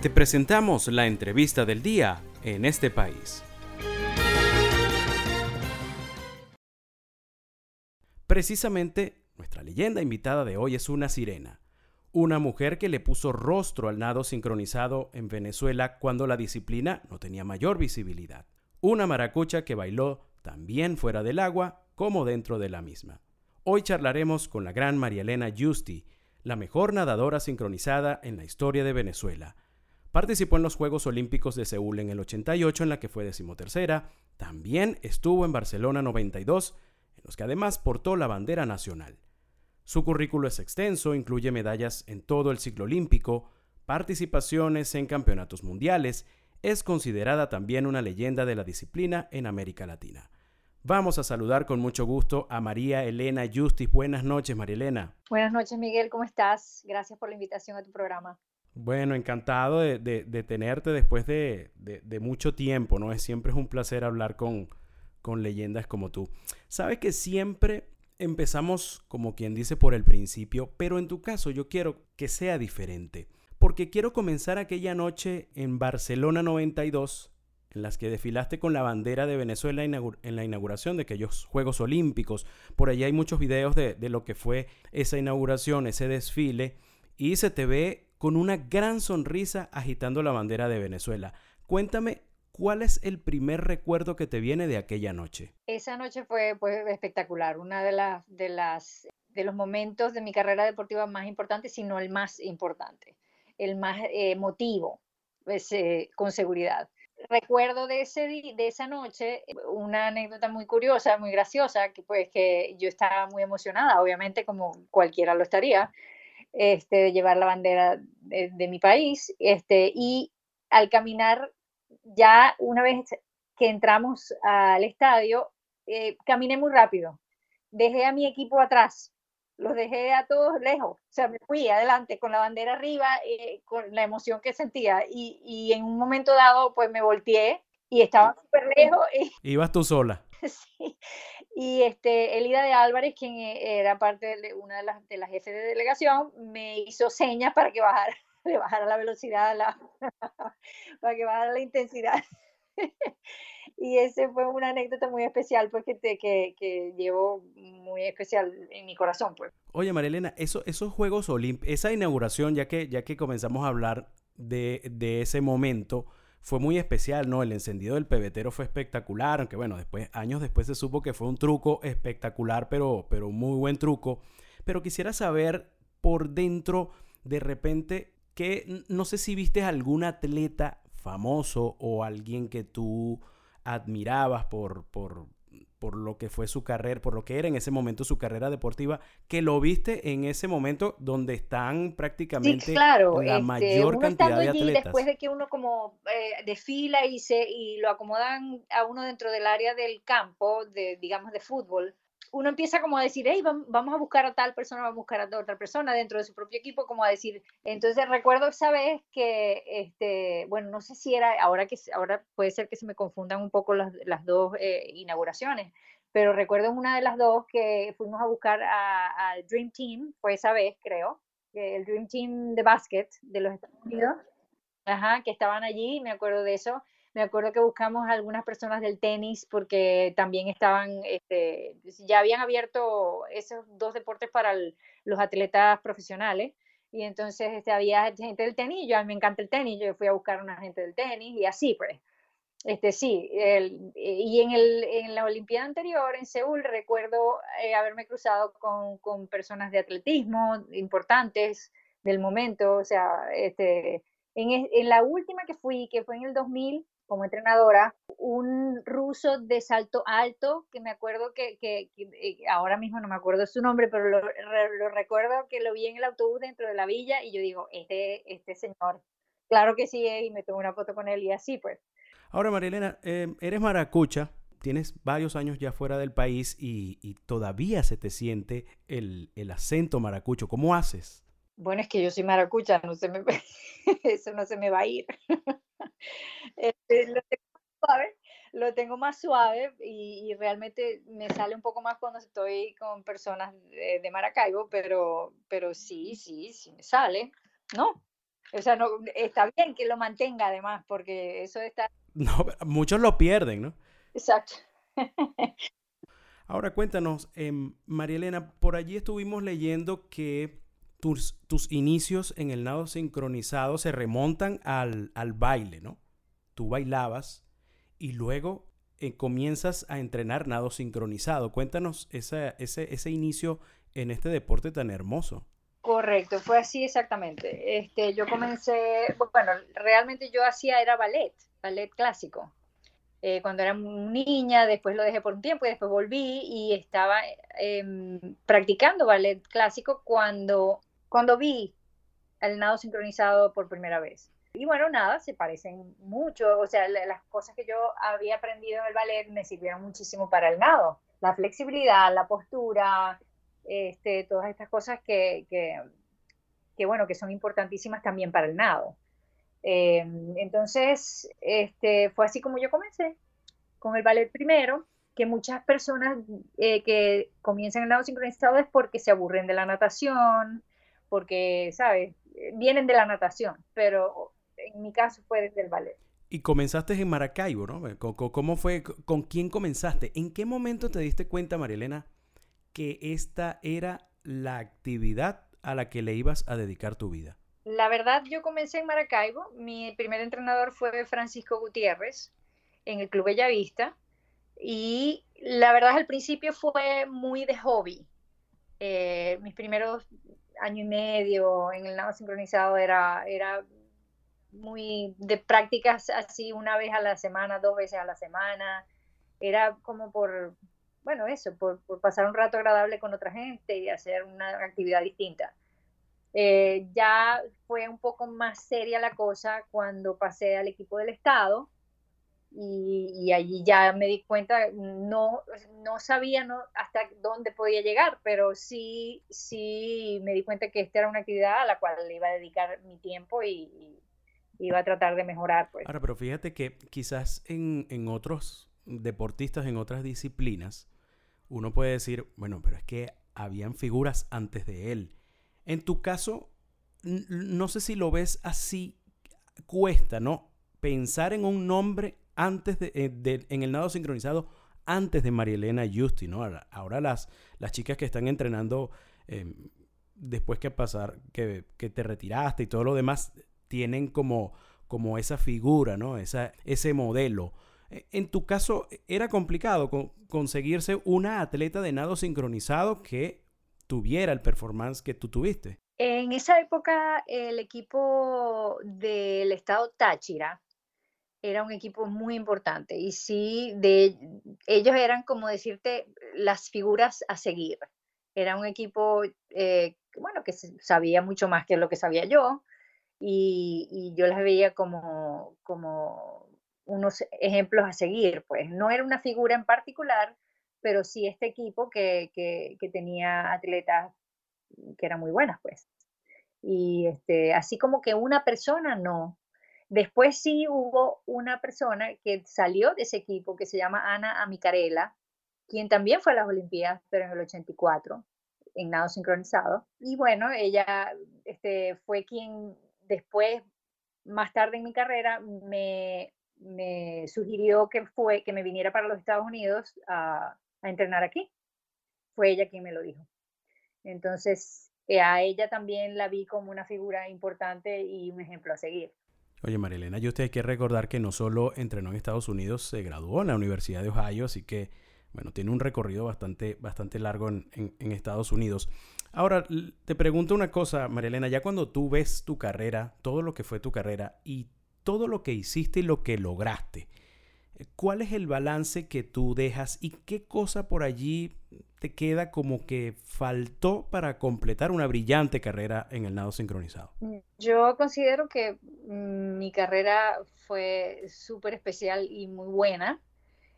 Te presentamos la entrevista del día en este país. Precisamente, nuestra leyenda invitada de hoy es una sirena, una mujer que le puso rostro al nado sincronizado en Venezuela cuando la disciplina no tenía mayor visibilidad. Una maracucha que bailó también fuera del agua como dentro de la misma. Hoy charlaremos con la gran María Elena Justi, la mejor nadadora sincronizada en la historia de Venezuela. Participó en los Juegos Olímpicos de Seúl en el 88, en la que fue decimotercera. También estuvo en Barcelona 92, en los que además portó la bandera nacional. Su currículo es extenso, incluye medallas en todo el ciclo olímpico, participaciones en campeonatos mundiales, es considerada también una leyenda de la disciplina en América Latina. Vamos a saludar con mucho gusto a María Elena Justis. Buenas noches, María Elena. Buenas noches, Miguel. ¿Cómo estás? Gracias por la invitación a tu programa. Bueno, encantado de, tenerte después de, mucho tiempo, ¿no? Es, siempre es un placer hablar con, con leyendas como tú. Sabes que siempre empezamos, como quien dice, por el principio, pero en tu caso yo quiero que sea diferente, porque quiero comenzar aquella noche en Barcelona 92 en las que desfilaste con la bandera de Venezuela en la inauguración de aquellos Juegos Olímpicos. Por allí hay muchos videos de, lo que fue esa inauguración, ese desfile, y se te ve con una gran sonrisa agitando la bandera de Venezuela. Cuéntame, ¿cuál es el primer recuerdo que te viene de aquella noche? Esa noche fue pues, espectacular, una de las, de los momentos de mi carrera deportiva más importantes, sino el más importante, el más emotivo, pues, eh, con seguridad recuerdo de, ese de esa noche una anécdota muy curiosa, muy graciosa, que pues que yo estaba muy emocionada, obviamente como cualquiera lo estaría, este, de llevar la bandera de, mi país, este, y al caminar ya una vez que entramos al estadio, eh, caminé muy rápido, dejé a mi equipo atrás, los dejé a todos lejos, o sea, me fui adelante con la bandera arriba, eh, con la emoción que sentía y, y, en un momento dado pues me volteé y estaba súper lejos. Y... Ibas tú sola. sí. Y este, Elida de Álvarez, quien eh, era parte de una de las, de las jefes de delegación, me hizo señas para que bajara, le bajara la velocidad, la, para que bajara la intensidad. y ese fue una anécdota muy especial porque te, que, que llevo muy especial en mi corazón pues oye Marilena eso, esos Juegos Olímpicos esa inauguración ya que ya que comenzamos a hablar de, de, ese momento fue muy especial no el encendido del pebetero fue espectacular aunque bueno después años después se supo que fue un truco espectacular pero pero muy buen truco. Pero quisiera saber por dentro de repente que no sé si viste algún atleta famoso o alguien que tú admirabas por, por, por lo que fue su carrera, por lo que era en ese momento su carrera deportiva, que lo viste en ese momento donde están prácticamente la este, mayor cantidad de atletas. después de que uno como eh, desfila y se y lo acomodan a uno dentro del área del campo, de digamos de fútbol, uno empieza como a decir, hey, vamos a buscar a tal persona, vamos a buscar a otra persona dentro de su propio equipo, como a decir, entonces recuerdo esa vez que, este, bueno, no sé si era, ahora que ahora puede ser que se me confundan un poco las, las dos eh, inauguraciones, pero recuerdo una de las dos que fuimos a buscar al Dream Team, fue esa vez, creo, el Dream Team de básquet de los Estados Unidos, ajá, que estaban allí, me acuerdo de eso, me acuerdo que buscamos a algunas personas del tenis porque también estaban, este, ya habían abierto esos dos deportes para los atletas profesionales. Y entonces este, había gente del tenis, yo a mí me encanta el tenis, yo fui a buscar a una gente del tenis y así pues. Este, sí, y en, el, en la Olimpiada anterior, en Seúl, recuerdo eh, haberme cruzado con, con, personas de atletismo importantes del momento, o sea, este, en, en, la última que fui, que fue en el 2000, como entrenadora, un ruso de salto alto, que me acuerdo que, que, eh, ahora mismo no me acuerdo su nombre, pero lo, recuerdo que lo vi en el autobús dentro de la villa y yo digo, este, este señor, claro que sí, y me tomé una foto con él y así pues. Ahora, Marilena, eh, eres maracucha, tienes varios años ya fuera del país y, y todavía se te siente el, el, acento maracucho. ¿Cómo haces? Bueno, es que yo soy maracucha, no se me, eso no se me va a ir. Este, lo, tengo suave, lo tengo más suave y, realmente me sale un poco más cuando estoy con personas de, Maracaibo, pero, pero sí, sí, sí me sale, ¿no? O sea, no, está bien que lo mantenga además, porque eso está... No, muchos lo pierden, ¿no? Exacto. Ahora cuéntanos, eh, María Elena, por allí estuvimos leyendo que tus, tus, inicios en el nado sincronizado se remontan al, al baile, ¿no? Tú bailabas y luego eh, comienzas a entrenar nado sincronizado. Cuéntanos ese, ese, ese inicio en este deporte tan hermoso. Correcto, fue así exactamente. Este, yo comencé, bueno, realmente yo hacía era ballet, ballet clásico. Eh, cuando era niña, después lo dejé por un tiempo y después volví y estaba eh, practicando ballet clásico cuando, cuando vi el nado sincronizado por primera vez. Y bueno, nada, se parecen mucho, o sea, las cosas que yo había aprendido en el ballet me sirvieron muchísimo para el nado. La flexibilidad, la postura, este, todas estas cosas que, que, bueno, que son importantísimas también para el nado. Eh, entonces, este, fue así como yo comencé, con el ballet primero, que muchas personas eh, que comienzan el nado sincronizado es porque se aburren de la natación, porque, ¿sabes? Vienen de la natación, pero en mi caso fue desde el ballet. Y comenzaste en Maracaibo, ¿no? ¿Cómo fue? ¿Con quién comenzaste? ¿En qué momento te diste cuenta, Marielena, que esta era la actividad a la que le ibas a dedicar tu vida? La verdad, yo comencé en Maracaibo. Mi primer entrenador fue Francisco Gutiérrez en el Club Bellavista. Y la verdad, al principio fue muy de hobby. Eh, mis primeros año y medio en el nado sincronizado era, era muy de prácticas así una vez a la semana, dos veces a la semana. Era como por, bueno, eso, por, pasar un rato agradable con otra gente y hacer una actividad distinta. Eh, ya fue un poco más seria la cosa cuando pasé al equipo del Estado y, allí ya me di cuenta, no, no sabía no, hasta dónde podía llegar, pero sí, sí me di cuenta que esta era una actividad a la cual le iba a dedicar mi tiempo y, iba a tratar de mejorar. Pues. Ahora, pero fíjate que quizás en, en otros deportistas, en otras disciplinas, uno puede decir, bueno, pero es que habían figuras antes de él. En tu caso, no sé si lo ves así, cuesta, ¿no? Pensar en un nombre antes de, eh, en el nado sincronizado antes de Marielena Justi, ¿no? Ahora, las, las chicas que están entrenando em, después que pasar, que, que, te retiraste y todo lo demás, tienen como, como esa figura, ¿no? Esa, ese modelo. E, en tu caso, era complicado conseguirse una atleta de nado sincronizado que tuviera el performance que tú tuviste. En esa época, el equipo del estado Táchira era un equipo muy importante y sí, de, ellos eran como decirte las figuras a seguir. Era un equipo, eh, bueno, que sabía mucho más que lo que sabía yo y, y yo las veía como, como unos ejemplos a seguir, pues no era una figura en particular, pero sí este equipo que, que, tenía atletas que eran muy buenas, pues. Y este, así como que una persona no. Después sí hubo una persona que salió de ese equipo que se llama Ana Amicarela, quien también fue a las Olimpiadas, pero en el 84, en nado sincronizado. Y bueno, ella este, fue quien después, más tarde en mi carrera, me, sugirió que, fue, que me viniera para los Estados Unidos a, entrenar aquí. Fue ella quien me lo dijo. Entonces, eh, a ella también la vi como una figura importante y un ejemplo a seguir. Oye, Marilena, yo usted hay que recordar que no solo entrenó en Estados Unidos, se graduó en la Universidad de Ohio, así que, bueno, tiene un recorrido bastante, bastante largo en, en Estados Unidos. Ahora, te pregunto una cosa, Marilena, ya cuando tú ves tu carrera, todo lo que fue tu carrera y todo lo que hiciste y lo que lograste. ¿Cuál es el balance que tú dejas y qué cosa por allí te queda como que faltó para completar una brillante carrera en el nado sincronizado? Mm, yo considero que mm, mi carrera fue súper especial y muy buena.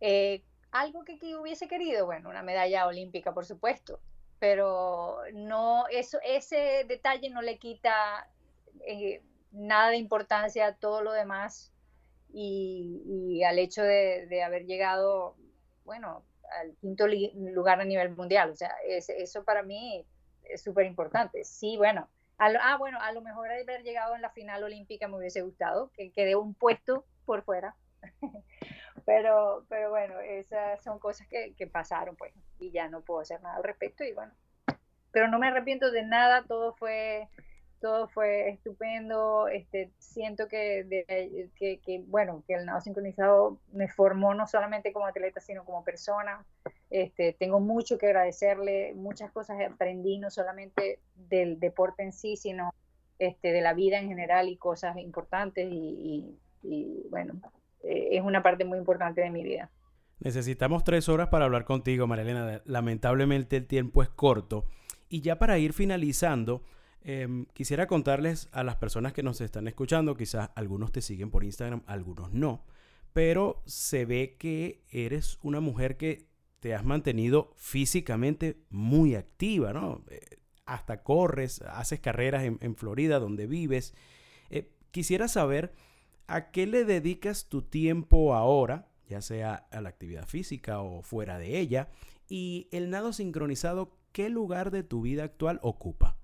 Eh, algo que, hubiese querido, bueno, una medalla olímpica, por supuesto, pero no, eso, ese detalle no le quita eh, nada de importancia a todo lo demás y, al hecho de, haber llegado, bueno, al quinto lugar a nivel mundial. O sea, eso para mí es súper importante. Sí, bueno, ah, bueno, a lo mejor haber llegado en la final olímpica me hubiese gustado, que quedé un puesto por fuera. pero, pero bueno, esas son cosas que, que pasaron, pues, y ya no puedo hacer nada al respecto, y bueno, pero no me arrepiento de nada, todo fue todo fue estupendo, este, siento que, que, bueno, que el nado sincronizado me formó no solamente como atleta, sino como persona, este, tengo mucho que agradecerle, muchas cosas aprendí, no solamente del deporte en sí, sino este, de la vida en general y cosas importantes y, bueno, eh, es una parte muy importante de mi vida. Necesitamos tres horas para hablar contigo, Marilena. Lamentablemente el tiempo es corto. Y ya para ir finalizando, em, quisiera contarles a las personas que nos están escuchando, quizás algunos te siguen por Instagram, algunos no, pero se ve que eres una mujer que te has mantenido físicamente muy activa, ¿no? Eh, hasta corres, haces carreras en, Florida, donde vives. Eh, quisiera saber a qué le dedicas tu tiempo ahora, ya sea a la actividad física o fuera de ella, y el nado sincronizado, ¿qué lugar de tu vida actual ocupa?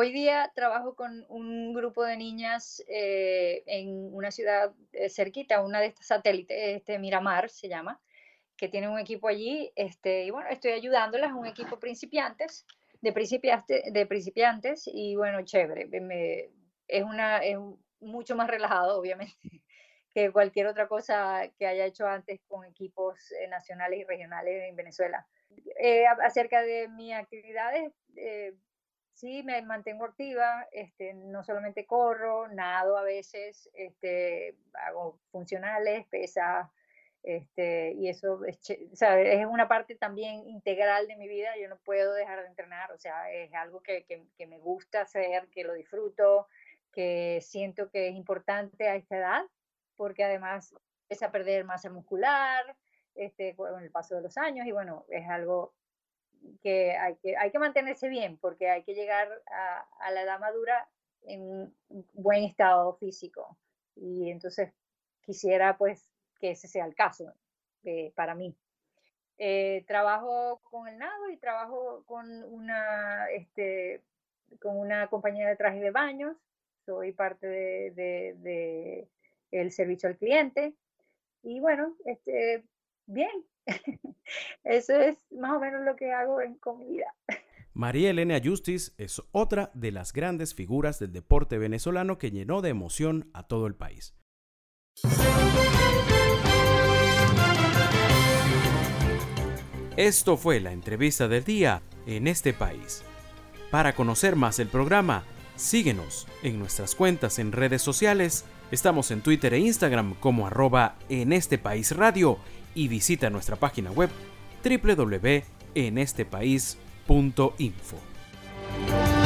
Hoy día trabajo con un grupo de niñas eh, en una ciudad eh, cerquita, una de estas satélites, este Miramar se llama, que tiene un equipo allí, este, y bueno, estoy ayudándolas, un equipo principiantes, de, principiantes, de principiantes, y bueno, chévere, es, una, es mucho más relajado, obviamente, que cualquier otra cosa que haya hecho antes con equipos eh, nacionales y regionales en Venezuela. Eh, acerca de mis actividades, eh, sí me mantengo activa, este, no solamente corro, nado a veces, este, hago funcionales, pesas, este, y eso es, es, una parte también integral de mi vida, yo no puedo dejar de entrenar, o sea, es algo que, me gusta hacer, que lo disfruto, que siento que es importante a esta edad, porque además empieza a perder masa muscular, este, con el paso de los años y bueno, es algo que hay que, hay que mantenerse bien porque hay que llegar a, la edad madura en buen estado físico y entonces quisiera pues que ese sea el caso eh, para mí. Eh, trabajo con el nado y trabajo con una, este, con una compañía de trajes de baños, soy parte de, de, el servicio al cliente y bueno, este, bien. Eso es más o menos lo que hago en comida. María Elena Justice es otra de las grandes figuras del deporte venezolano que llenó de emoción a todo el país. Esto fue la entrevista del día en este país. Para conocer más el programa, síguenos en nuestras cuentas en redes sociales. Estamos en Twitter e Instagram como arroba en este país radio y visita nuestra página web www.enestepaís.info.